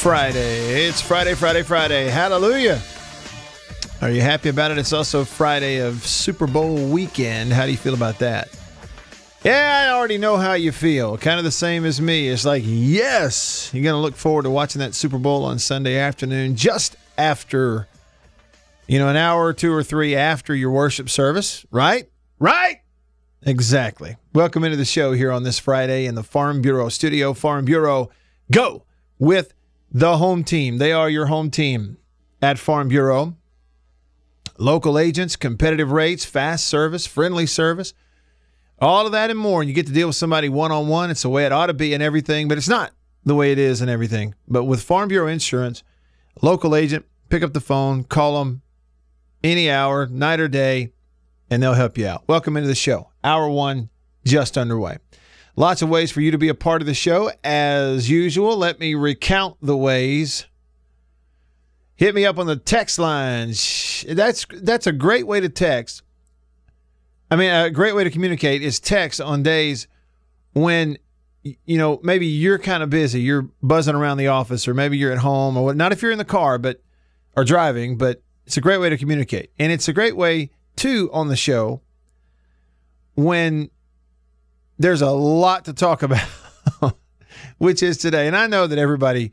Friday. It's Friday, Friday, Friday. Hallelujah. Are you happy about it? It's also Friday of Super Bowl weekend. How do you feel about that? Yeah, I already know how you feel. Kind of the same as me. It's like, yes, you're going to look forward to watching that Super Bowl on Sunday afternoon, just after, you know, an hour or two or three after your worship service, right? Right? Exactly. Welcome into the show here on this Friday in the Farm Bureau studio. Farm Bureau, go with the home team. They are your home team at Farm Bureau. Local agents, competitive rates, fast service, friendly service, all of that and more. And you get to deal with somebody one on one. It's the way it ought to be and everything, but it's not the way it is and everything. But with Farm Bureau Insurance, local agent, pick up the phone, call them any hour, night or day, and they'll help you out. Welcome into the show. Hour one just underway. Lots of ways for you to be a part of the show. As usual, let me recount the ways. Hit me up on the text lines. That's that's a great way to text. I mean, a great way to communicate is text on days when you know maybe you're kind of busy, you're buzzing around the office, or maybe you're at home, or what. Not if you're in the car, but or driving. But it's a great way to communicate, and it's a great way too on the show when there's a lot to talk about, which is today. And I know that everybody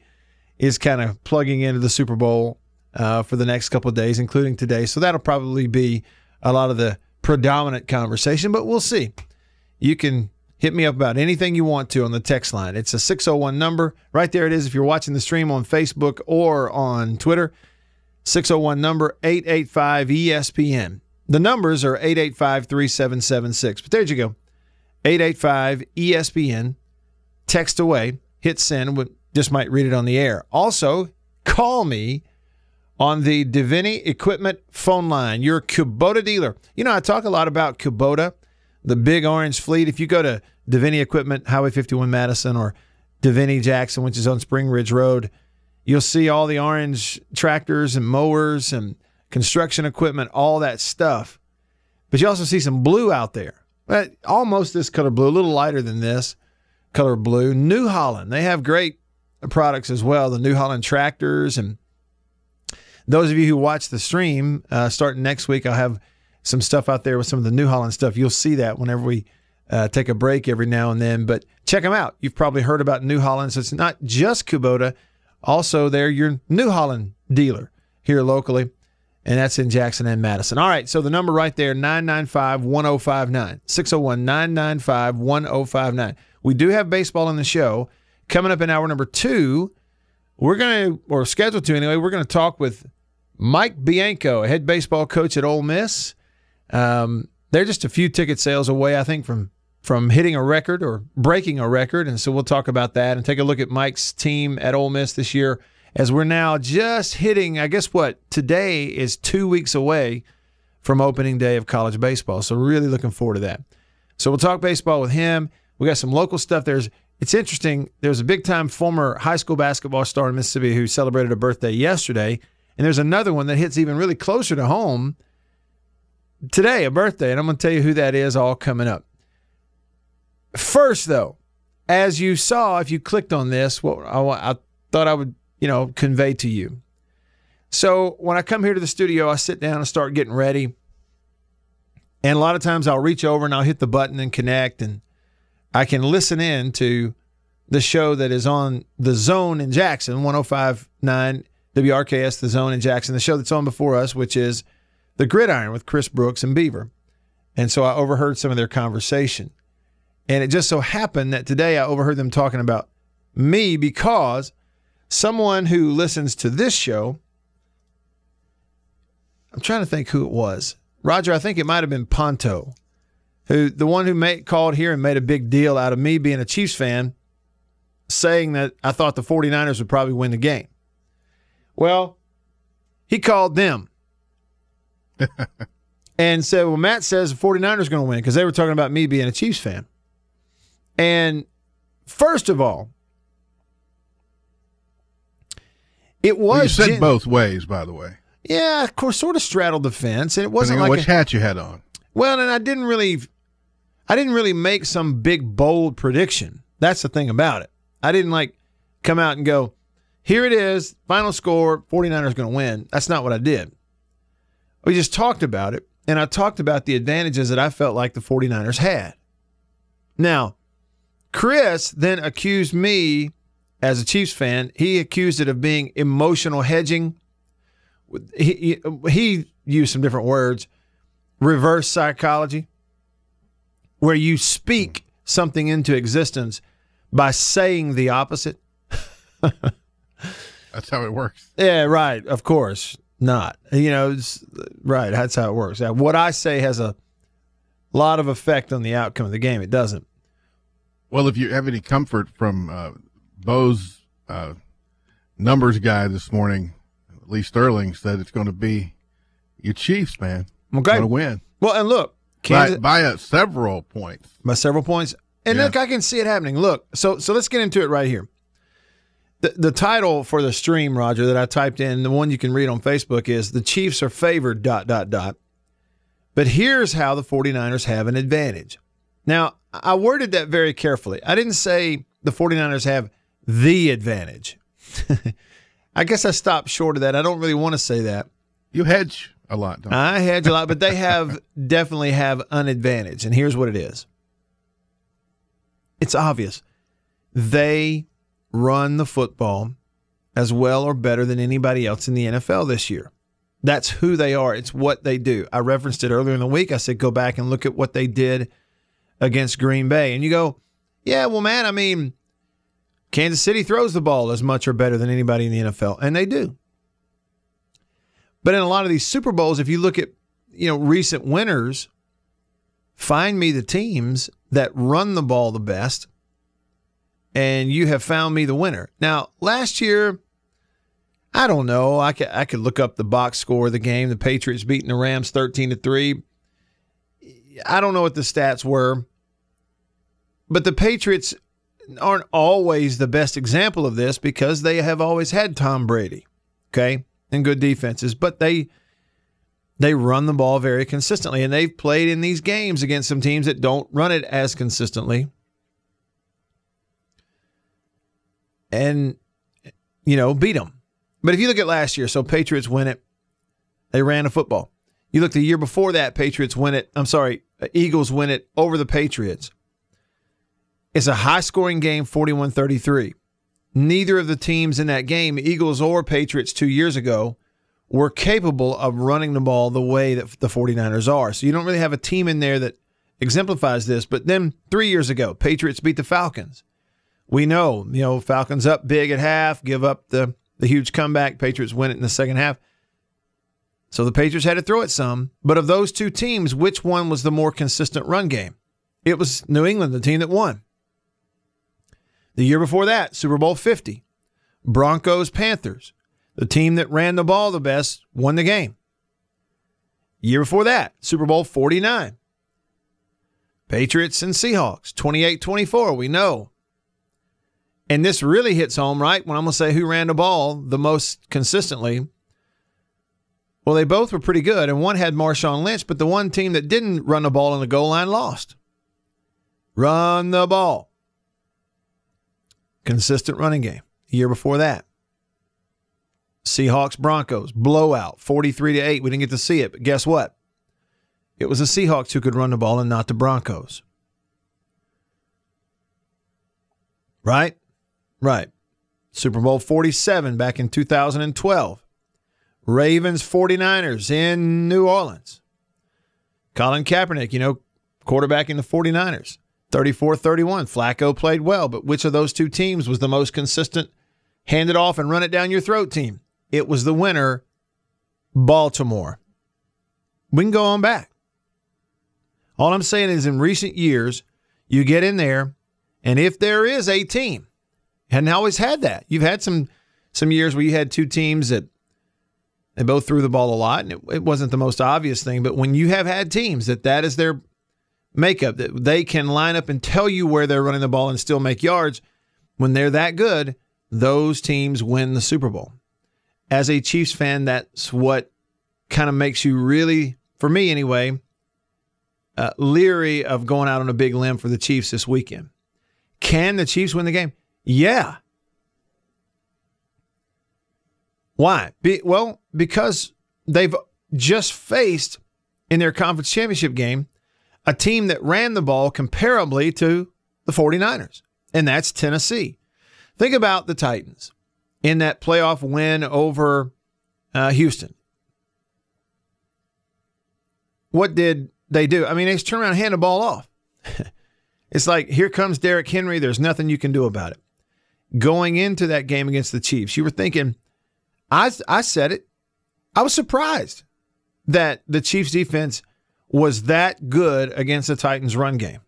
is kind of plugging into the Super Bowl uh, for the next couple of days, including today. So that'll probably be a lot of the predominant conversation, but we'll see. You can hit me up about anything you want to on the text line. It's a 601 number. Right there it is if you're watching the stream on Facebook or on Twitter. 601 number 885 ESPN. The numbers are 885 3776. But there you go 885 ESPN. Text away, hit send. Just might read it on the air. Also, call me on the Deviney Equipment phone line, your Kubota dealer. You know, I talk a lot about Kubota, the big orange fleet. If you go to Deviney Equipment, Highway 51 Madison, or Deviney Jackson, which is on Spring Ridge Road, you'll see all the orange tractors and mowers and construction equipment, all that stuff. But you also see some blue out there. But almost this color blue, a little lighter than this color blue. New Holland, they have great products as well. The New Holland tractors and those of you who watch the stream, uh, starting next week, I'll have some stuff out there with some of the New Holland stuff. You'll see that whenever we uh, take a break every now and then. But check them out. You've probably heard about New Holland. So it's not just Kubota. Also, they're your New Holland dealer here locally, and that's in Jackson and Madison. All right, so the number right there, 995 1059. 601 995 1059. We do have baseball in the show. Coming up in hour number two, we're going to, or scheduled to anyway, we're going to talk with Mike Bianco, head baseball coach at Ole Miss. Um, they're just a few ticket sales away, I think, from from hitting a record or breaking a record, and so we'll talk about that and take a look at Mike's team at Ole Miss this year. As we're now just hitting, I guess what today is two weeks away from opening day of college baseball. So really looking forward to that. So we'll talk baseball with him. We got some local stuff. There's it's interesting. There's a big time former high school basketball star in Mississippi who celebrated a birthday yesterday. And there's another one that hits even really closer to home today, a birthday. And I'm going to tell you who that is all coming up. First, though, as you saw, if you clicked on this, what I, I thought I would, you know, convey to you. So when I come here to the studio, I sit down and start getting ready. And a lot of times I'll reach over and I'll hit the button and connect, and I can listen in to the show that is on the zone in Jackson, 1059 WRKS, the zone in Jackson, the show that's on before us, which is the gridiron with Chris Brooks and Beaver. And so I overheard some of their conversation. And it just so happened that today I overheard them talking about me because someone who listens to this show, I'm trying to think who it was. Roger, I think it might have been Ponto, who the one who made, called here and made a big deal out of me being a Chiefs fan, saying that I thought the 49ers would probably win the game. Well, he called them and said, Well, Matt says the 49ers are going to win because they were talking about me being a Chiefs fan. And first of all, it was Well, you said gen- both ways, by the way. Yeah, of course, sort of straddled the fence, and it wasn't Depending like which a- hat you had on. well, and I didn't really, I didn't really make some big bold prediction. That's the thing about it. I didn't like come out and go, here it is, final score, 49ers going to win. That's not what I did. We just talked about it, and I talked about the advantages that I felt like the 49ers had. Now, Chris then accused me as a Chiefs fan, he accused it of being emotional hedging. He, he, he used some different words reverse psychology, where you speak something into existence by saying the opposite. That's how it works. Yeah, right. Of course not. You know, it's, right. That's how it works. What I say has a lot of effect on the outcome of the game. It doesn't. Well, if you have any comfort from uh, Bo's uh, numbers guy this morning, Lee Sterling said it's going to be your Chiefs, man. Okay. Going to win Well, and look, by, Kansas, by uh, several points. by several points. And Yeah. look, I can see it happening. Look, so so let's get into it right here. The the title for the stream, Roger, that I typed in, the one you can read on Facebook is the Chiefs are favored dot dot dot. But here's how the 49ers have an advantage. Now, I worded that very carefully. I didn't say the 49ers have the advantage. I guess I stopped short of that. I don't really want to say that. You hedge a lot, don't you? I hedge a lot, but they have definitely have an advantage. And here's what it is. It's obvious. They run the football as well or better than anybody else in the NFL this year. That's who they are. It's what they do. I referenced it earlier in the week. I said go back and look at what they did against Green Bay. And you go, yeah, well, man, I mean, Kansas City throws the ball as much or better than anybody in the NFL, and they do. But in a lot of these Super Bowls, if you look at you know recent winners, find me the teams that run the ball the best, and you have found me the winner. Now, last year, I don't know. I could I could look up the box score of the game. The Patriots beating the Rams thirteen to three. I don't know what the stats were, but the Patriots aren't always the best example of this because they have always had Tom Brady, okay, and good defenses, but they they run the ball very consistently, and they've played in these games against some teams that don't run it as consistently, and you know beat them. But if you look at last year, so Patriots win it, they ran the football. You look the year before that, Patriots win it. I'm sorry, Eagles win it over the Patriots. It's a high scoring game, 41 33. Neither of the teams in that game, Eagles or Patriots two years ago, were capable of running the ball the way that the 49ers are. So you don't really have a team in there that exemplifies this. But then three years ago, Patriots beat the Falcons. We know, you know, Falcons up big at half, give up the, the huge comeback. Patriots win it in the second half. So the Patriots had to throw it some. But of those two teams, which one was the more consistent run game? It was New England, the team that won. The year before that, Super Bowl 50, Broncos Panthers. The team that ran the ball the best won the game. Year before that, Super Bowl 49. Patriots and Seahawks, 28 24. We know. And this really hits home, right? When I'm going to say who ran the ball the most consistently. Well, they both were pretty good, and one had Marshawn Lynch, but the one team that didn't run the ball on the goal line lost. Run the ball. Consistent running game. The year before that, Seahawks Broncos blowout 43 to 8. We didn't get to see it, but guess what? It was the Seahawks who could run the ball and not the Broncos. Right? Right. Super Bowl 47 back in 2012. Ravens 49ers in New Orleans. Colin Kaepernick, you know, quarterback in the 49ers. 34 31. Flacco played well, but which of those two teams was the most consistent hand it off and run it down your throat team? It was the winner, Baltimore. We can go on back. All I'm saying is in recent years, you get in there, and if there is a team, hadn't always had that. You've had some some years where you had two teams that they both threw the ball a lot, and it, it wasn't the most obvious thing. But when you have had teams that that is their makeup, that they can line up and tell you where they're running the ball and still make yards, when they're that good, those teams win the Super Bowl. As a Chiefs fan, that's what kind of makes you really, for me anyway, uh, leery of going out on a big limb for the Chiefs this weekend. Can the Chiefs win the game? Yeah. Why? Be, well, because they've just faced in their conference championship game a team that ran the ball comparably to the 49ers, and that's Tennessee. Think about the Titans in that playoff win over uh, Houston. What did they do? I mean, they just turn around and hand the ball off. it's like, here comes Derrick Henry. There's nothing you can do about it. Going into that game against the Chiefs, you were thinking, I, I said it. I was surprised that the Chiefs defense was that good against the Titans run game.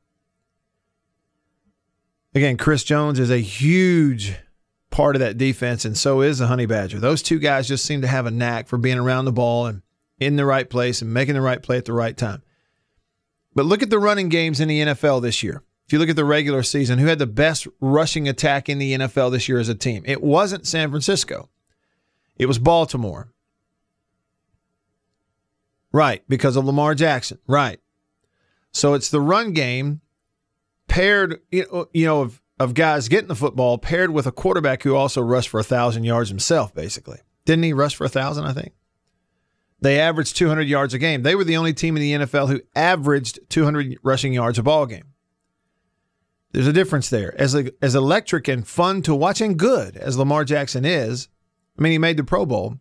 Again, Chris Jones is a huge part of that defense, and so is the Honey Badger. Those two guys just seem to have a knack for being around the ball and in the right place and making the right play at the right time. But look at the running games in the NFL this year. If you look at the regular season, who had the best rushing attack in the NFL this year as a team? It wasn't San Francisco. It was Baltimore. Right, because of Lamar Jackson. Right. So it's the run game paired, you know, you know of, of guys getting the football paired with a quarterback who also rushed for a thousand yards himself, basically. Didn't he rush for a thousand, I think? They averaged 200 yards a game. They were the only team in the NFL who averaged 200 rushing yards a ball game. There's a difference there. As as electric and fun to watch and good as Lamar Jackson is, I mean, he made the Pro Bowl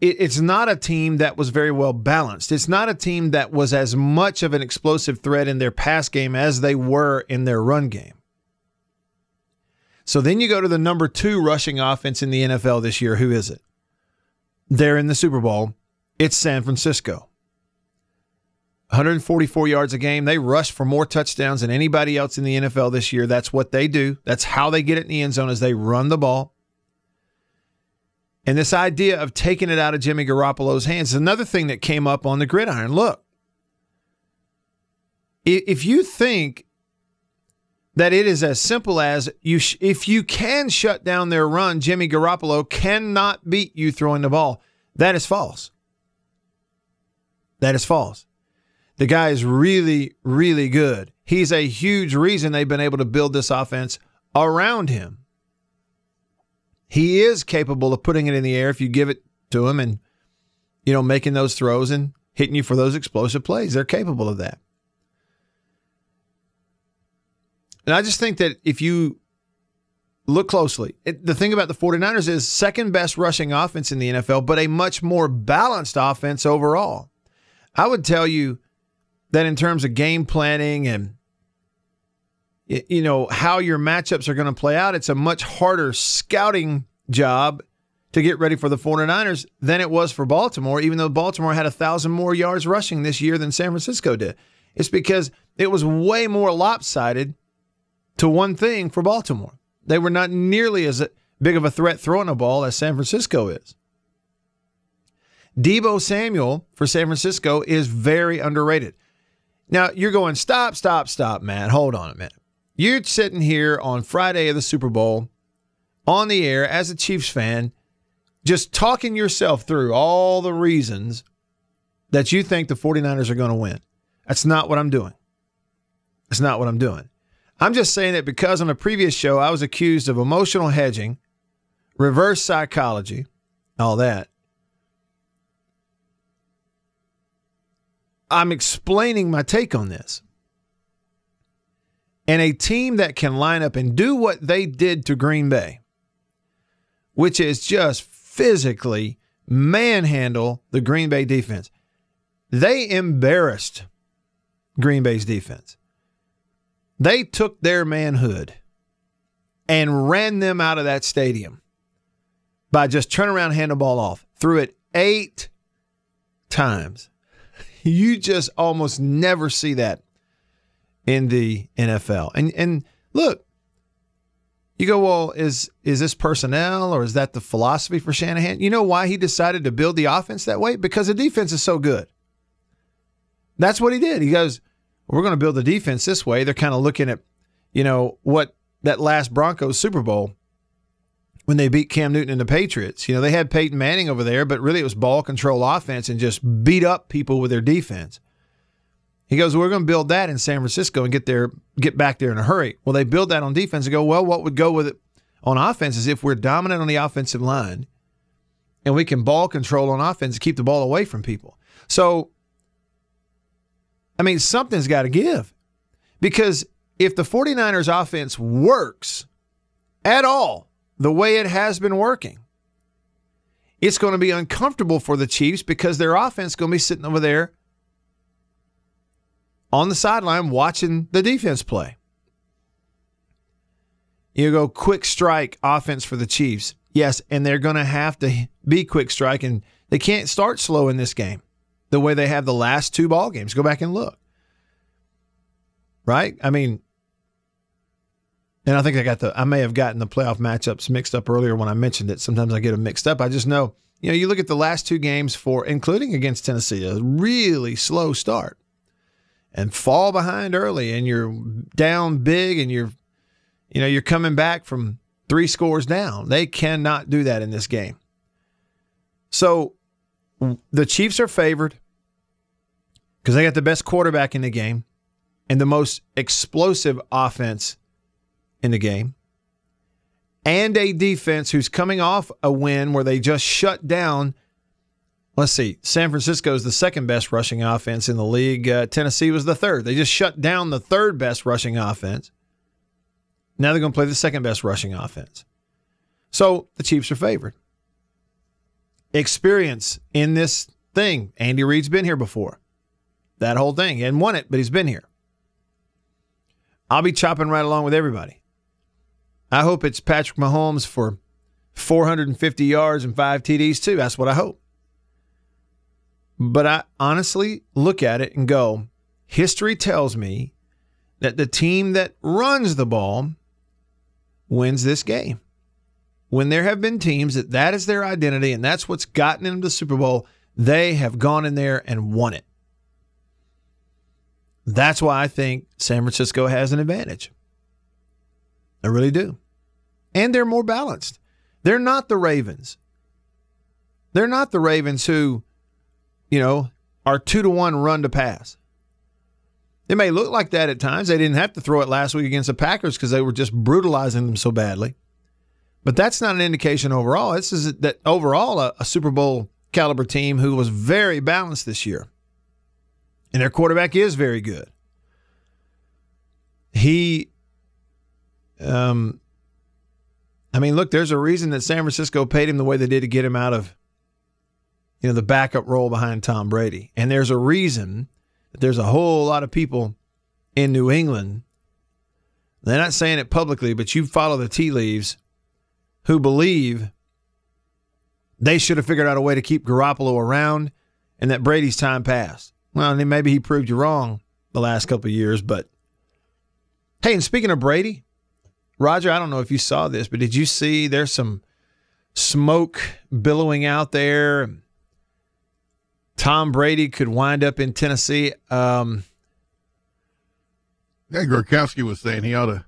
it's not a team that was very well balanced. It's not a team that was as much of an explosive threat in their pass game as they were in their run game. So then you go to the number two rushing offense in the NFL this year. Who is it? They're in the Super Bowl. It's San Francisco. 144 yards a game. They rush for more touchdowns than anybody else in the NFL this year. That's what they do. That's how they get it in the end zone as they run the ball. And this idea of taking it out of Jimmy Garoppolo's hands is another thing that came up on the gridiron. Look, if you think that it is as simple as you, sh- if you can shut down their run, Jimmy Garoppolo cannot beat you throwing the ball. That is false. That is false. The guy is really, really good. He's a huge reason they've been able to build this offense around him. He is capable of putting it in the air if you give it to him and, you know, making those throws and hitting you for those explosive plays. They're capable of that. And I just think that if you look closely, it, the thing about the 49ers is second best rushing offense in the NFL, but a much more balanced offense overall. I would tell you that in terms of game planning and you know, how your matchups are going to play out. It's a much harder scouting job to get ready for the 49ers than it was for Baltimore, even though Baltimore had a thousand more yards rushing this year than San Francisco did. It's because it was way more lopsided to one thing for Baltimore. They were not nearly as big of a threat throwing a ball as San Francisco is. Deebo Samuel for San Francisco is very underrated. Now, you're going, stop, stop, stop, man. Hold on a minute. You're sitting here on Friday of the Super Bowl on the air as a Chiefs fan, just talking yourself through all the reasons that you think the 49ers are going to win. That's not what I'm doing. That's not what I'm doing. I'm just saying that because on a previous show I was accused of emotional hedging, reverse psychology, all that. I'm explaining my take on this. And a team that can line up and do what they did to Green Bay which is just physically manhandle the Green Bay defense. They embarrassed Green Bay's defense. They took their manhood and ran them out of that stadium by just turning around, hand the ball off. Threw it eight times. You just almost never see that in the NFL. And and look, you go, well, is is this personnel or is that the philosophy for Shanahan? You know why he decided to build the offense that way? Because the defense is so good. That's what he did. He goes, we're going to build the defense this way. They're kind of looking at, you know, what that last Broncos Super Bowl when they beat Cam Newton and the Patriots. You know, they had Peyton Manning over there, but really it was ball control offense and just beat up people with their defense. He goes, We're going to build that in San Francisco and get there, get back there in a hurry. Well, they build that on defense and go, Well, what would go with it on offense is if we're dominant on the offensive line and we can ball control on offense and keep the ball away from people. So, I mean, something's got to give because if the 49ers offense works at all the way it has been working, it's going to be uncomfortable for the Chiefs because their offense is going to be sitting over there on the sideline watching the defense play. You go quick strike offense for the Chiefs. Yes, and they're going to have to be quick strike, and they can't start slow in this game the way they have the last two ball games. Go back and look. Right? I mean, and I think I got the I may have gotten the playoff matchups mixed up earlier when I mentioned it. Sometimes I get them mixed up. I just know, you know, you look at the last two games for including against Tennessee, a really slow start. And fall behind early and you're down big and you're you know, you're coming back from three scores down. They cannot do that in this game. So the Chiefs are favored because they got the best quarterback in the game and the most explosive offense in the game, and a defense who's coming off a win where they just shut down. Let's see, San Francisco is the second best rushing offense in the league. Uh, Tennessee was the third. They just shut down the third best rushing offense. Now they're going to play the second best rushing offense. So the Chiefs are favored. Experience in this thing. Andy Reid's been here before. That whole thing. He hadn't won it, but he's been here. I'll be chopping right along with everybody. I hope it's Patrick Mahomes for 450 yards and five TDs too. That's what I hope. But I honestly look at it and go, history tells me that the team that runs the ball wins this game. When there have been teams that that is their identity and that's what's gotten them to the Super Bowl, they have gone in there and won it. That's why I think San Francisco has an advantage. I really do. And they're more balanced. They're not the Ravens. They're not the Ravens who, you know, our two to one run to pass. It may look like that at times. They didn't have to throw it last week against the Packers because they were just brutalizing them so badly. But that's not an indication overall. This is that overall a, a Super Bowl caliber team who was very balanced this year. And their quarterback is very good. He um I mean, look, there's a reason that San Francisco paid him the way they did to get him out of you know the backup role behind Tom Brady. And there's a reason that there's a whole lot of people in New England. They're not saying it publicly, but you follow the tea leaves who believe they should have figured out a way to keep Garoppolo around and that Brady's time passed. Well, maybe he proved you wrong the last couple of years, but hey, and speaking of Brady, Roger, I don't know if you saw this, but did you see there's some smoke billowing out there? Tom Brady could wind up in Tennessee. Um, yeah, Gronkowski was saying he ought to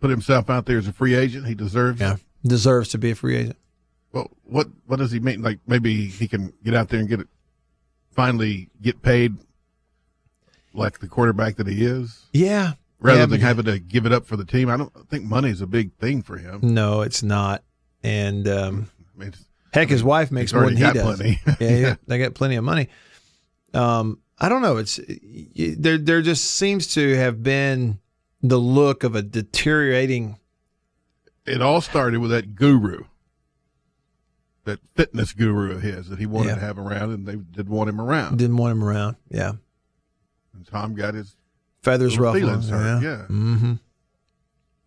put himself out there as a free agent. He deserves. Yeah, deserves to be a free agent. Well, what what does he mean? Like maybe he can get out there and get it, finally get paid like the quarterback that he is. Yeah, rather yeah, than having to give it up for the team. I don't think money is a big thing for him. No, it's not. And um, I mean, heck, his wife makes more than he does. Plenty. yeah, yeah, they got plenty of money. Um, I don't know. It's there. There just seems to have been the look of a deteriorating. It all started with that guru that fitness guru of his that he wanted Yeah. to have around, and they didn't want him around. Didn't want him around. Yeah. And Tom got his Feathers ruffled. hurt. Yeah, Mm-hmm.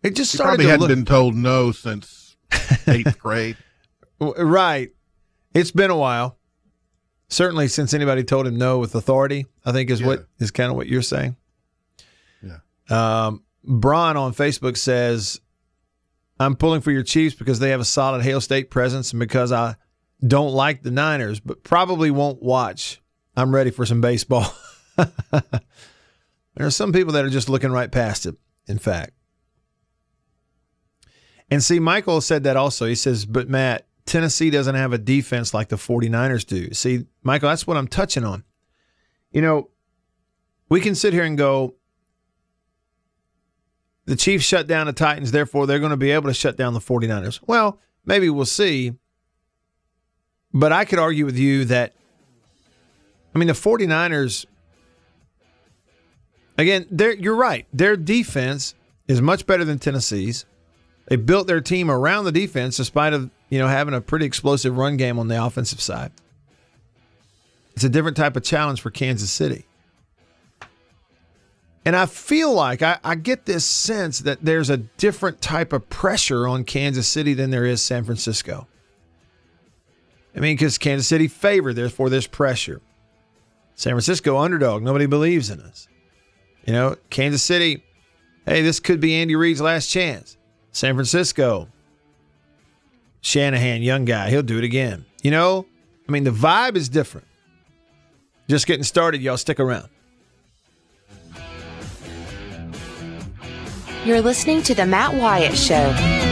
It just he started probably to hadn't look been told no since eighth grade. Right. It's been a while. Certainly since anybody told him no with authority, I think is what is kind of what you're saying. Yeah. Um, Braun on Facebook says, I'm pulling for your Chiefs because they have a solid Hail State presence and because I don't like the Niners, but probably won't watch. I'm ready for some baseball. there are some people that are just looking right past it, in fact. And see, Michael said that also. He says, but Matt, Tennessee doesn't have a defense like the 49ers do. See, Michael, that's what I'm touching on. You know, we can sit here and go, the Chiefs shut down the Titans, therefore they're going to be able to shut down the 49ers. Well, maybe we'll see. But I could argue with you that, I mean, the 49ers, again, you're right. Their defense is much better than Tennessee's. They built their team around the defense despite of, you know, having a pretty explosive run game on the offensive side. It's a different type of challenge for Kansas City. And I feel like I, I get this sense that there's a different type of pressure on Kansas City than there is San Francisco. I mean, because Kansas City favored, therefore there's pressure. San Francisco underdog, nobody believes in us. You know, Kansas City, hey, this could be Andy Reid's last chance. San Francisco, Shanahan, young guy, he'll do it again. You know, I mean, the vibe is different. Just getting started, y'all. Stick around. You're listening to The Matt Wyatt Show.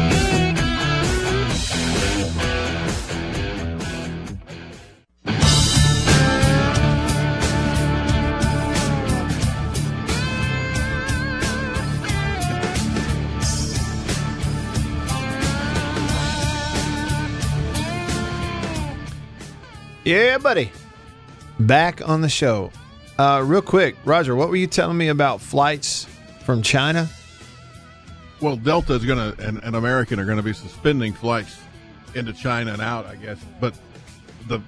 Yeah, buddy. Back on the show. Uh, real quick, Roger, what were you telling me about flights from China? Well, Delta is going to and, and American are going to be suspending flights into China and out, I guess. But the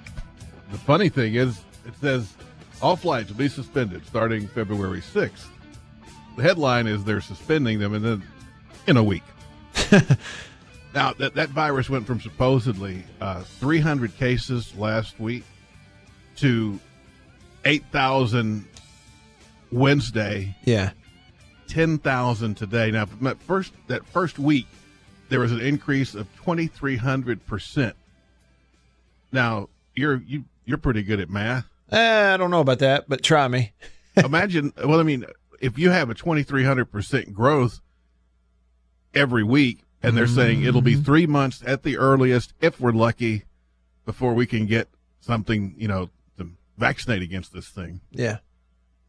the funny thing is, it says all flights will be suspended starting February sixth. The headline is they're suspending them, and then in a week. now that that virus went from supposedly uh, 300 cases last week to 8,000 Wednesday Yeah. ten thousand today. Now, that first that first week, there was an increase of twenty three hundred percent. Now, you're you you're pretty good at math. Eh, I don't know about that, but try me. Imagine, well, I mean, if you have a twenty three hundred percent growth every week, and they're saying it'll be three months at the earliest, if we're lucky, before we can get something, you know, to vaccinate against this thing. Yeah.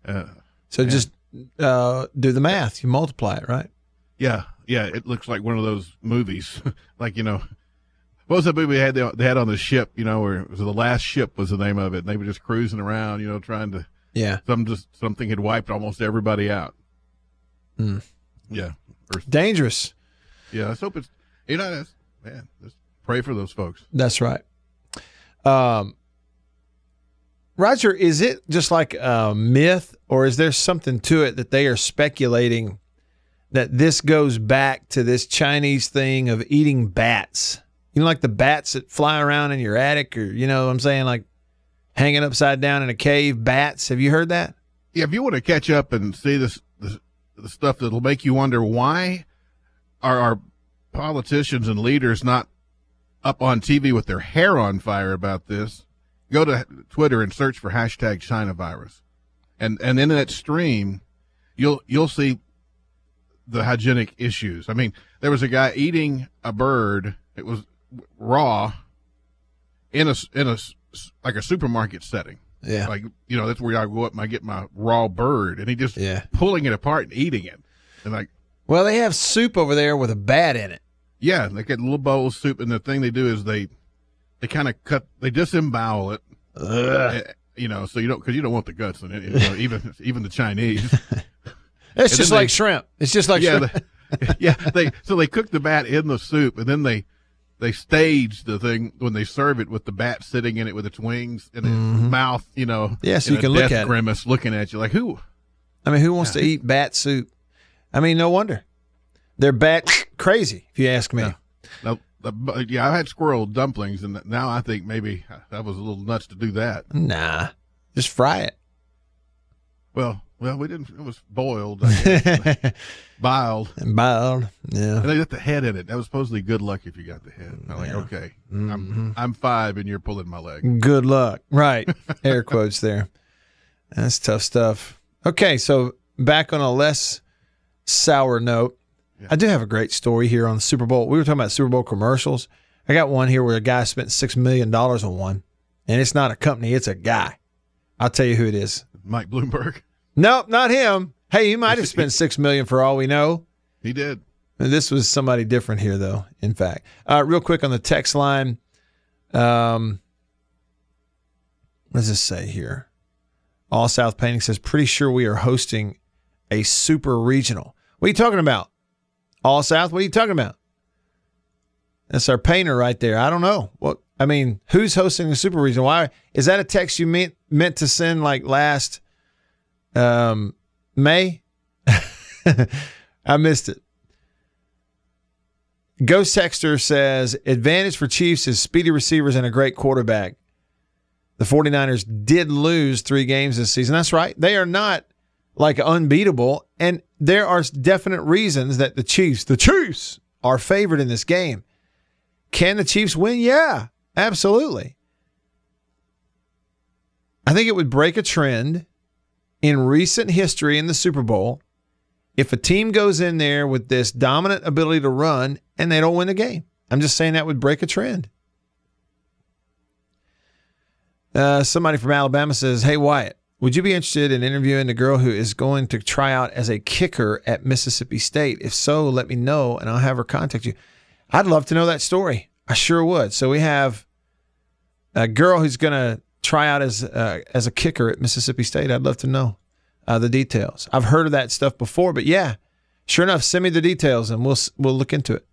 Uh, So just uh, do the math. You multiply it, right? Yeah, yeah, it looks like one of those movies. like you know, what was that movie they had they had on the ship? You know, where it was the last ship was the name of it. And they were just cruising around, you know, trying to. Yeah. Some just something had wiped almost everybody out. Hmm. Yeah. Or, Dangerous. Yeah. Let's hope it's you know, that's, man. Just pray for those folks. That's right. Um, Roger, is it just like a myth, or is there something to it that they are speculating that this goes back to this Chinese thing of eating bats? You know, like the bats that fly around in your attic, or you know what I'm saying, like hanging upside down in a cave. Bats. Have you heard that? Yeah, if you want to catch up and see this, this the stuff that'll make you wonder why are our politicians and leaders not up on TV with their hair on fire about this, go to Twitter and search for hashtag China virus, and and in that stream, you'll you'll see the hygienic issues. I mean, there was a guy eating a bird. It was raw in a in a like a supermarket setting. Yeah. Like, you know, that's where I go up and I get my raw bird and he just Yeah. pulling it apart and eating it. And like, Well, they have soup over there with a bat in it. yeah, they get a little bowl of soup and the thing they do is they, they kind of cut, they disembowel it. eh, You know, so you don't, cause you don't want the guts in it. You know, even, even the Chinese. It's just like they- shrimp. It's just like yeah, shrimp. they, yeah. They, so they cook the bat in the soup and then they, they stage the thing when they serve it with the bat sitting in it with its wings and its mouth, you know. Mm-hmm. Yeah, so you can look at it. grimace, looking at you like who? I mean, who wants to eat bat soup? I mean, no wonder. They're bat crazy, if you ask me. But, yeah, I had squirrel dumplings, and now I think maybe that was a little nuts to do that. Nah, just fry it. Well, well, we didn't. It was boiled, biled, and boiled. Yeah, and they got the head in it. That was supposedly good luck if you got the head. I'm like, okay, Mm-hmm. I'm I'm five, and you're pulling my leg. Good luck. Right. Air quotes there. That's tough stuff. Okay, so back on a less sour note, I do have a great story here on the Super Bowl. We were talking about Super Bowl commercials. I got one here where a guy spent $6 million on one, and it's not a company, it's a guy. I'll tell you who it is. Mike Bloomberg, Nope, not him. Hey, he might have spent 6 million for all we know. he did. This was somebody different here, though. In fact, uh, real quick on the text line, um, what does this say here? All South Painting says, "Pretty sure we are hosting a super regional." What are you talking about? All South? What are you talking about? That's our painter right there. I don't know. What I mean, who's hosting the super regional? Why is that a text you meant meant to send like last um, May? I missed it. Ghost Texter says advantage for Chiefs is speedy receivers and a great quarterback. The 49ers did lose three games this season. That's right. They are not like unbeatable. And there are definite reasons that the Chiefs, the Chiefs, are favored in this game. Can the Chiefs win? Yeah, absolutely. I think it would break a trend in recent history in the Super Bowl if a team goes in there with this dominant ability to run and they don't win the game. I'm just saying that would break a trend. Uh, somebody from Alabama says, Hey, Wyatt, would you be interested in interviewing the girl who is going to try out as a kicker at Mississippi State? If so, let me know and I'll have her contact you. I'd love to know that story. I sure would. So we have a girl who's going to try out as uh, as a kicker at Mississippi State. I'd love to know uh, the details. I've heard of that stuff before, but yeah, sure enough, send me the details and we'll we'll look into it.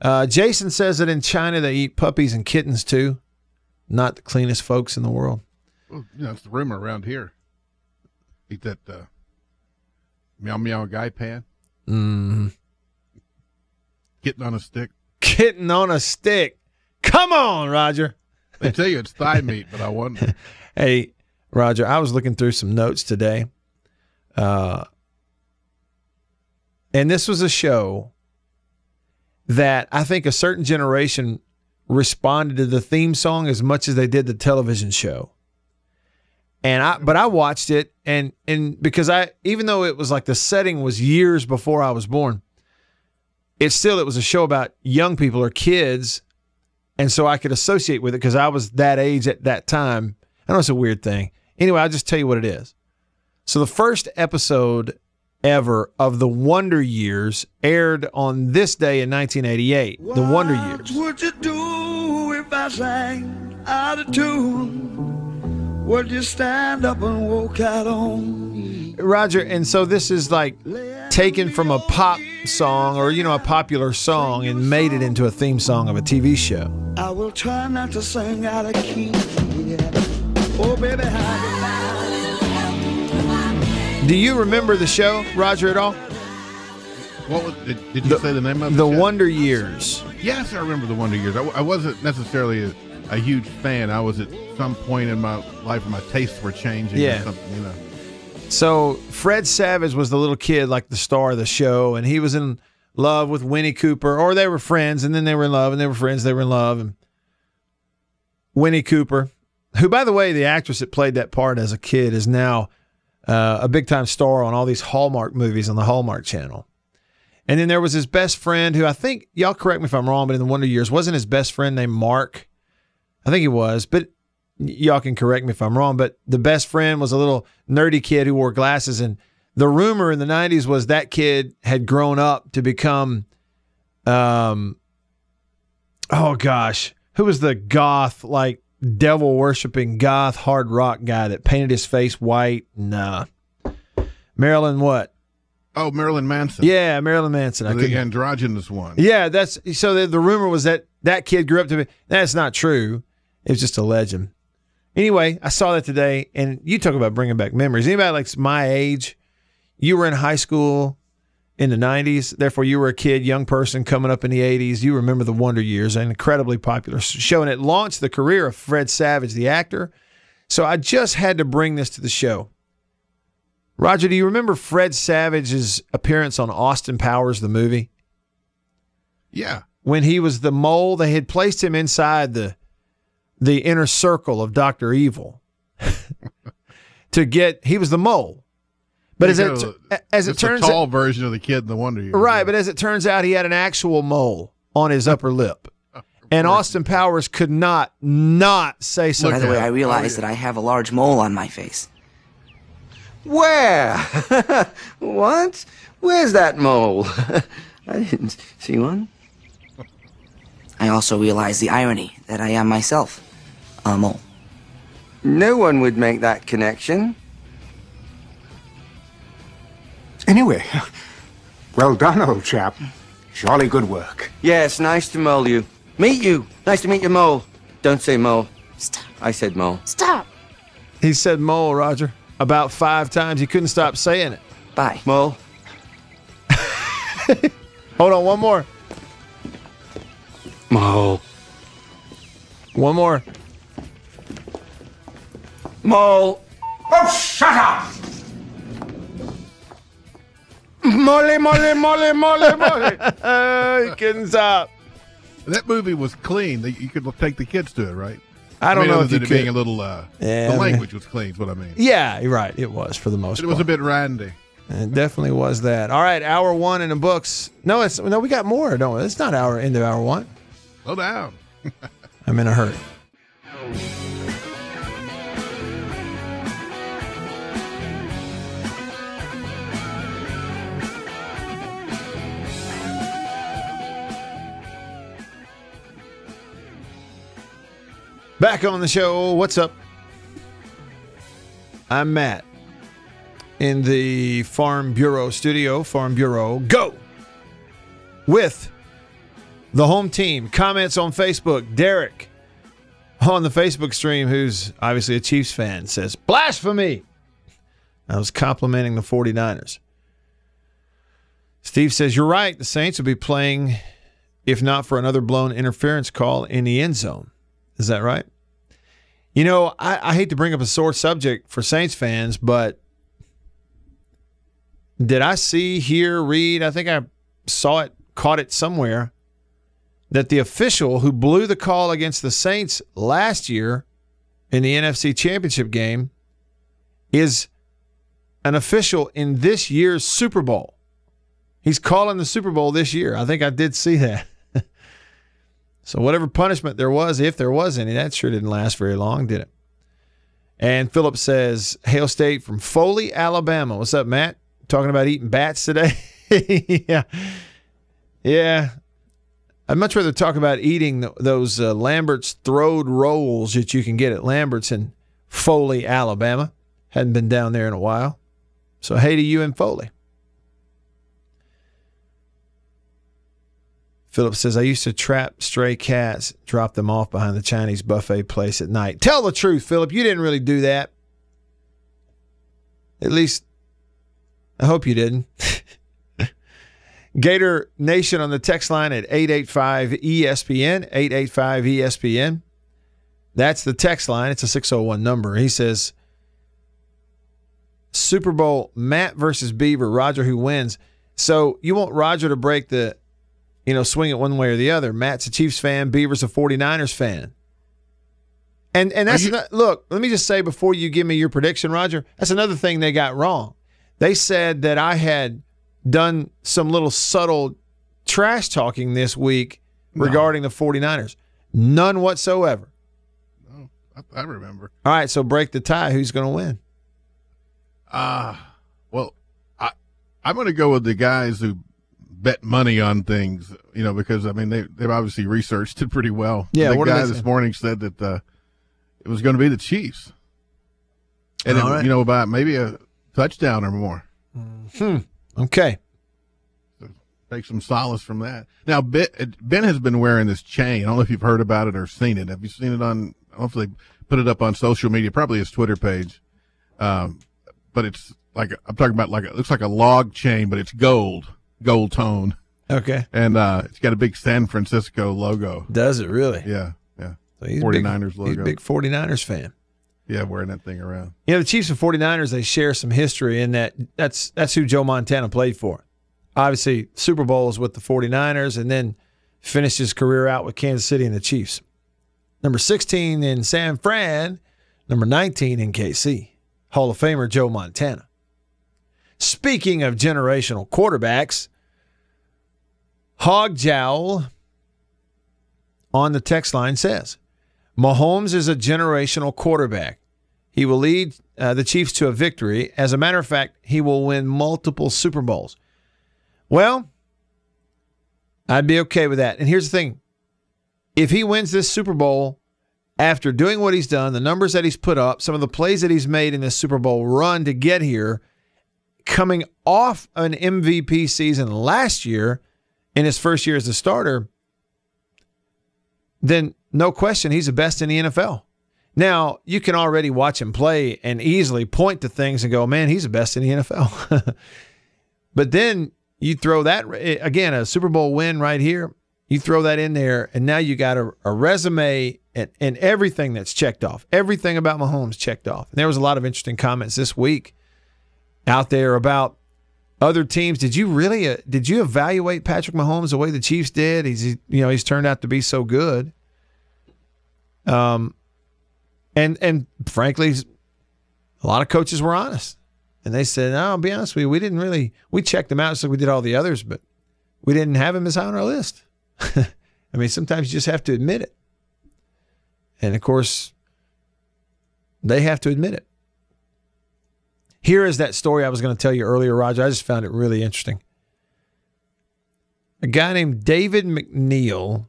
Uh, Jason says that in China they eat puppies and kittens too. Not the cleanest folks in the world. Well, you know, it's the rumor around here. Eat that uh, meow meow guy pan. Mm. Getting on a stick. Getting on a stick. Come on, Roger. They tell you it's thigh meat, but I wonder. Hey, Roger, I was looking through some notes today. Uh, and this was a show that I think a certain generation responded to the theme song as much as they did the television show. And I but I watched it and and because I even though it was like the setting was years before I was born, it's still it was a show about young people or kids and so I could associate with it because I was that age at that time. I know it's a weird thing. Anyway, I'll just tell you what it is. So the first episode ever of the Wonder Years aired on this day in 1988. The Wonder Years. What would you do if I sang out of tune? Would you stand up and walk out on me? Roger, and so this is like taken from a pop song or you know a popular song and made it into a theme song of a TV show. I will try not to sing out of key. Yeah. Oh, baby, how Do you remember the show, Roger, at all? What was? Did, did you say the name of it? The Chad? Wonder Years. Yes, I remember the Wonder Years. I, I wasn't necessarily a, a huge fan. I was at some point in my life where my tastes were changing. Yeah. Or something, you know. So Fred Savage was the little kid, like the star of the show, and he was in love with Winnie Cooper, or they were friends, and then they were in love, and they were friends, they were in love, and Winnie Cooper, who, by the way, the actress that played that part as a kid is now uh, a big time star on all these Hallmark movies on the Hallmark Channel. And then there was his best friend, who I think y'all correct me if I'm wrong, but in the Wonder Years wasn't his best friend named Mark. I think he was, but y'all can correct me if I'm wrong. But the best friend was a little nerdy kid who wore glasses, and the rumor in the '90s was that kid had grown up to become, um, oh gosh, who was the goth like devil worshiping goth hard rock guy that painted his face white? Nah, Marilyn what? Oh, Marilyn Manson. Yeah, Marilyn Manson. I the couldn't- androgynous one. Yeah, that's so. The, the rumor was that that kid grew up to be. That's not true. It was just a legend. Anyway, I saw that today, and you talk about bringing back memories. Anybody like my age, you were in high school in the '90s. Therefore, you were a kid, young person coming up in the '80s. You remember the Wonder Years, an incredibly popular show, and it launched the career of Fred Savage, the actor. So I just had to bring this to the show. Roger, do you remember Fred Savage's appearance on Austin Powers, the movie? Yeah. when he was the mole, they had placed him inside the the inner circle of Doctor Evil to get. He was the mole, but as it know, as it it's turns tall out, version of the kid in the Wonder Years. right, but as it turns out, he had an actual mole on his upper lip, and Austin Powers could not not say By the way, I realize that I have a large mole on my face. Where? what? Where's that mole? I didn't see one. I also realize the irony that I am myself a mole. No one would make that connection. Anyway, well done, old chap. Jolly good work. Yes, nice to mole you. Meet you. Nice to meet you, mole. Don't say mole. Stop. I said mole. Stop. He said mole, Roger, about five times. He couldn't stop saying it. Bye. Mole. Hold on, one more, Mole. one more. Mole. Oh, shut up! Mole, mole, mole, mole, mole. He couldn't. That movie was clean. You could take the kids to it, right? I don't mean, know if you it could. being a little. Uh, Yeah, I the mean- language was clean. Is what I mean. Yeah, you're right. It was for the most part. It part. was a bit randy. It definitely was that. All right, hour one in the books. No, it's no, we got more. Don't we? It's not hour into hour one. Slow down. I'm in a hurry. Back on the show. What's up? I'm Matt in the Farm Bureau studio. Farm Bureau, go with the home team. Comments on Facebook. Derek on the Facebook stream, who's obviously a Chiefs fan, says, Blasphemy! I was complimenting the 49ers. Steve says, You're right. The Saints will be playing, if not for another blown interference call, in the end zone. Is that right? You know, I, I hate to bring up a sore subject for Saints fans, but did I see, hear, read? I think I saw it, caught it somewhere that the official who blew the call against the Saints last year in the NFC Championship game is an official in this year's Super Bowl. He's calling the Super Bowl this year. I think I did see that. so, whatever punishment there was, if there was any, that sure didn't last very long, did it? And Philip says, Hail State from Foley, Alabama. What's up, Matt? Talking about eating bats today? yeah. Yeah. I'd much rather talk about eating those uh, Lambert's throwed rolls that you can get at Lambert's in Foley, Alabama. Hadn't been down there in a while. So, hey to you in Foley. Philip says, I used to trap stray cats, drop them off behind the Chinese buffet place at night. Tell the truth, Philip. You didn't really do that. At least, I hope you didn't. Gator Nation on the text line at 885 ESPN, 885 ESPN. That's the text line. It's a 601 number. He says, Super Bowl, Matt versus Beaver, Roger who wins. So you want Roger to break the, you know, swing it one way or the other. Matt's a Chiefs fan, Beaver's a 49ers fan. And and that's you- ano- look, let me just say before you give me your prediction, Roger, that's another thing they got wrong. They said that I had done some little subtle trash talking this week regarding the 49ers. None whatsoever. I, I remember. All right, so break the tie. Who's going to win? Ah, well, I I'm going to go with the guys who bet money on things. You know, because I mean they they've obviously researched it pretty well. Yeah, the what guy this morning said that uh, it was going to be the Chiefs, and it- right. you know about maybe a touchdown or more. Hmm. Okay. Take some solace from that. Now, Ben, ben has been wearing this chain. I don't know if you've heard about it or seen it. Have you seen it on? Hopefully, put it up on social media, probably his Twitter page. Um, but it's like I'm talking about like it looks like a log chain, but it's gold, gold tone. Okay. And uh, it's got a big San Francisco logo. Does it really? Yeah, yeah. So he's 49ers big, logo. He's a big 49ers fan. Yeah, wearing that thing around. You know, the Chiefs and 49ers, they share some history in that that's that's who Joe Montana played for. Obviously, Super Bowls with the 49ers and then finished his career out with Kansas City and the Chiefs. Number 16 in San Fran, number 19 in KC. Hall of Famer Joe Montana. Speaking of generational quarterbacks, Hog Jowl on the text line says Mahomes is a generational quarterback. He will lead uh, the Chiefs to a victory. As a matter of fact, he will win multiple Super Bowls. Well, I'd be okay with that. And here's the thing if he wins this Super Bowl after doing what he's done, the numbers that he's put up, some of the plays that he's made in this Super Bowl run to get here, coming off an MVP season last year in his first year as a starter, then no question he's the best in the NFL. Now, you can already watch him play and easily point to things and go, man, he's the best in the NFL. but then you throw that, again, a Super Bowl win right here, you throw that in there, and now you got a, a resume and, and everything that's checked off. Everything about Mahomes checked off. And there was a lot of interesting comments this week out there about other teams. Did you really uh, did you evaluate Patrick Mahomes the way the Chiefs did? He's you know he's turned out to be so good. Um, and and frankly, a lot of coaches were honest, and they said, "No, I'll be honest with you, we didn't really we checked him out just like we did all the others, but we didn't have him as high on our list." I mean, sometimes you just have to admit it, and of course, they have to admit it. Here is that story I was going to tell you earlier, Roger. I just found it really interesting. A guy named David MacNeil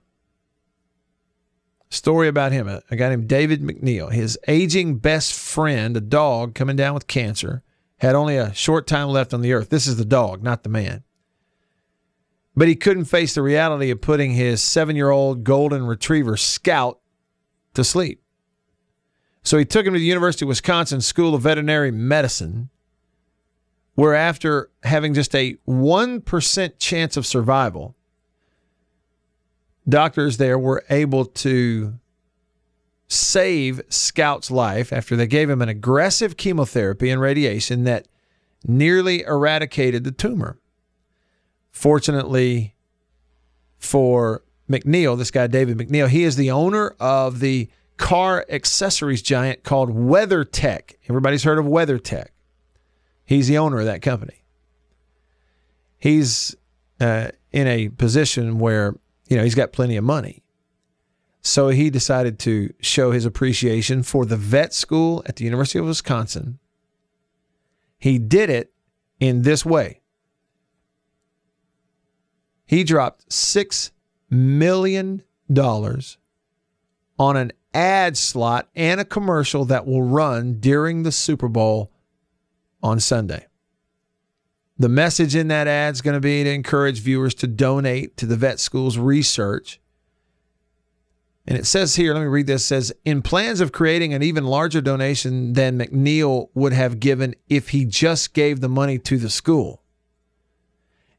story about him. A, guy named David MacNeil. His aging best friend, a dog coming down with cancer, had only a short time left on the earth. This is the dog, not the man. But he couldn't face the reality of putting his seven year old golden retriever Scout to sleep. So he took him to the University of Wisconsin School of Veterinary Medicine, where after having just a 1% chance of survival, doctors there were able to save Scout's life after they gave him an aggressive chemotherapy and radiation that nearly eradicated the tumor. Fortunately for MacNeil, this guy, David MacNeil, he is the owner of the car accessories giant called WeatherTech. Everybody's heard of WeatherTech. He's the owner of that company. He's uh, in a position where you know, he's got plenty of money. So he decided to show his appreciation for the vet school at the University of Wisconsin. He did it in this way. He dropped $6 million on an ad slot and a commercial that will run during the Super Bowl on Sunday. The message in that ad is going to be to encourage viewers to donate to the vet school's research. And it says here, let me read this. Says, in plans of creating an even larger donation than MacNeil would have given if he just gave the money to the school.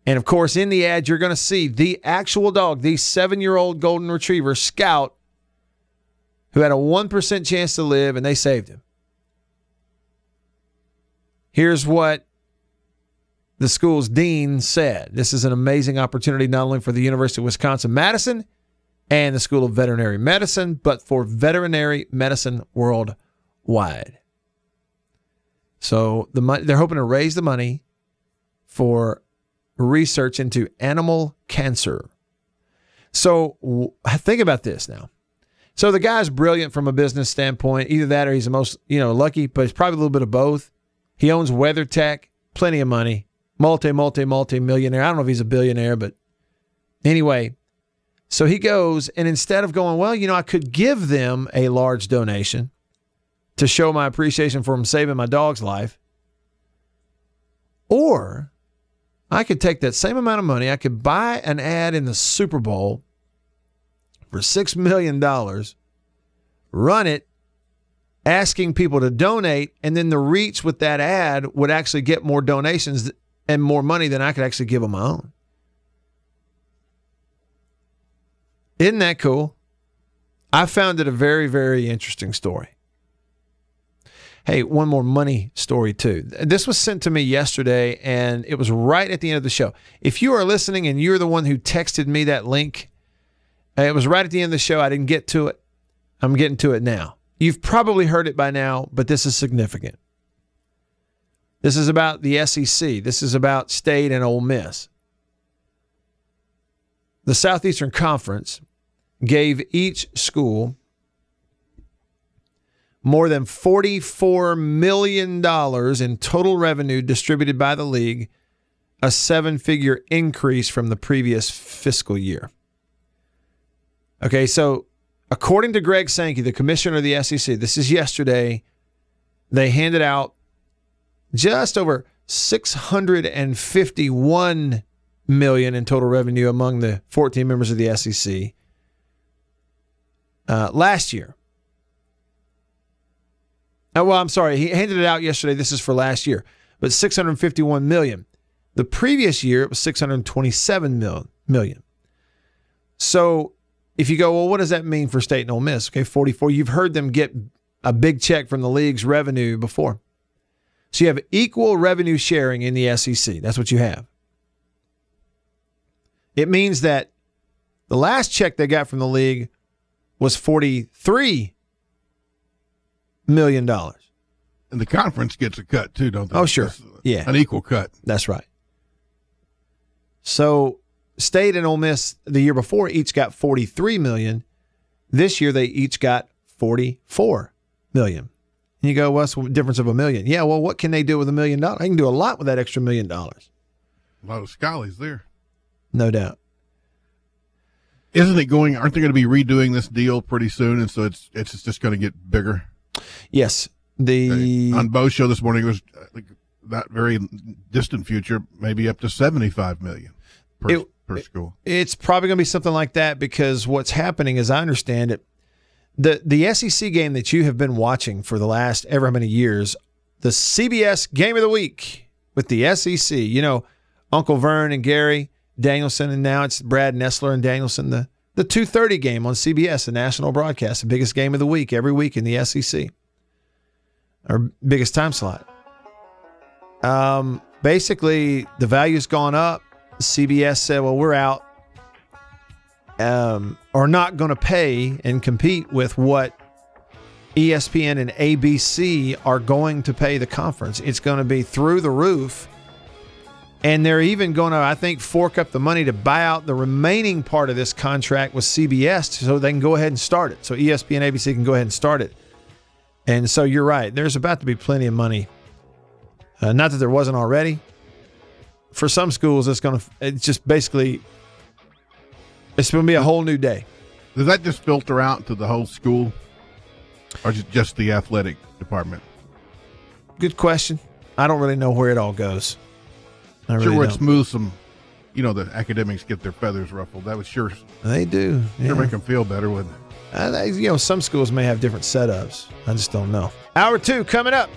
And of course, in the ad, you're going to see the actual dog, the seven year old golden retriever, Scout, who had a 1% chance to live, and they saved him. Here's what the school's dean said. This is an amazing opportunity not only for the University of Wisconsin Madison and the School of Veterinary Medicine, but for veterinary medicine worldwide. So the money, they're hoping to raise the money for research into animal cancer. So think about this now. So the guy's brilliant from a business standpoint. Either that or he's the most, you know, lucky, but it's probably a little bit of both. He owns WeatherTech, plenty of money, multi, multi, multi millionaire. I don't know if he's a billionaire, but anyway. So he goes, and instead of going, well, you know, I could give them a large donation to show my appreciation for him saving my dog's life, or I could take that same amount of money, I could buy an ad in the Super Bowl for $6 million, run it, asking people to donate, and then the reach with that ad would actually get more donations and more money than I could actually give on my own. Isn't that cool? I found it a very, very interesting story. Hey, one more money story, too. This was sent to me yesterday, and it was right at the end of the show. If you are listening and you're the one who texted me that link, it was right at the end of the show. I didn't get to it. I'm getting to it now. You've probably heard it by now, but this is significant. This is about the SEC. This is about State and Ole Miss. The Southeastern Conference gave each school more than $44 million in total revenue distributed by the league, a seven figure increase from the previous fiscal year. Okay, so according to Greg Sankey, the commissioner of the SEC, this is yesterday, they handed out just over 651 million in total revenue among the 14 members of the SEC uh, last year. Uh, well, I'm sorry, he handed it out yesterday. This is for last year, but 651 million. The previous year it was 627 million. So if you go, well, what does that mean for State and Ole Miss? Okay, 44. You've heard them get a big check from the league's revenue before. So you have equal revenue sharing in the SEC. That's what you have. It means that the last check they got from the league was $43 million. And the conference gets a cut too, don't they? Oh, sure. That's Yeah. An equal cut. That's right. So State and Ole Miss the year before each got 43 million. This year they each got 44 million. And you go, what's the difference of a million? Yeah, well, what can they do with a million dollars? They can do a lot with that extra million dollars. A lot of schollies there. No doubt. Isn't it going? Aren't they going to be redoing this deal pretty soon? And so it's it's just going to get bigger. Yes. The On Bo's show this morning it was uh, like that very distant future, maybe up to seventy five million per, It- per school. It's probably going to be something like that because what's happening, as I understand it, the the SEC game that you have been watching for the last ever many years, the CBS Game of the Week with the SEC. You know, Uncle Verne and Gary Danielson, and now it's Brad Nessler and Danielson. The the two thirty game on CBS, the national broadcast, the biggest game of the week every week in the SEC, or biggest time slot. Um, basically, the value's gone up. CBS said, "Well, we're out." Um, are not going to pay and compete with what ESPN and ABC are going to pay the conference. It's going to be through the roof. And they're even going to, I think, fork up the money to buy out the remaining part of this contract with CBS so they can go ahead and start it. So ESPN ABC can go ahead and start it. And so you're right. There's about to be plenty of money. Uh, not that there wasn't already. For some schools, it's going to, it's just basically, it's going to be a whole new day. Does that just filter out to the whole school, or just just the athletic department? Good question. I don't really know where it all goes. I really sure, would don't. smooth some. You know, the academics get their feathers ruffled. That would sure They do. sure yeah. make them feel better, wouldn't it? Uh, they- you know, some schools may have different setups. I just don't know. Hour two coming up.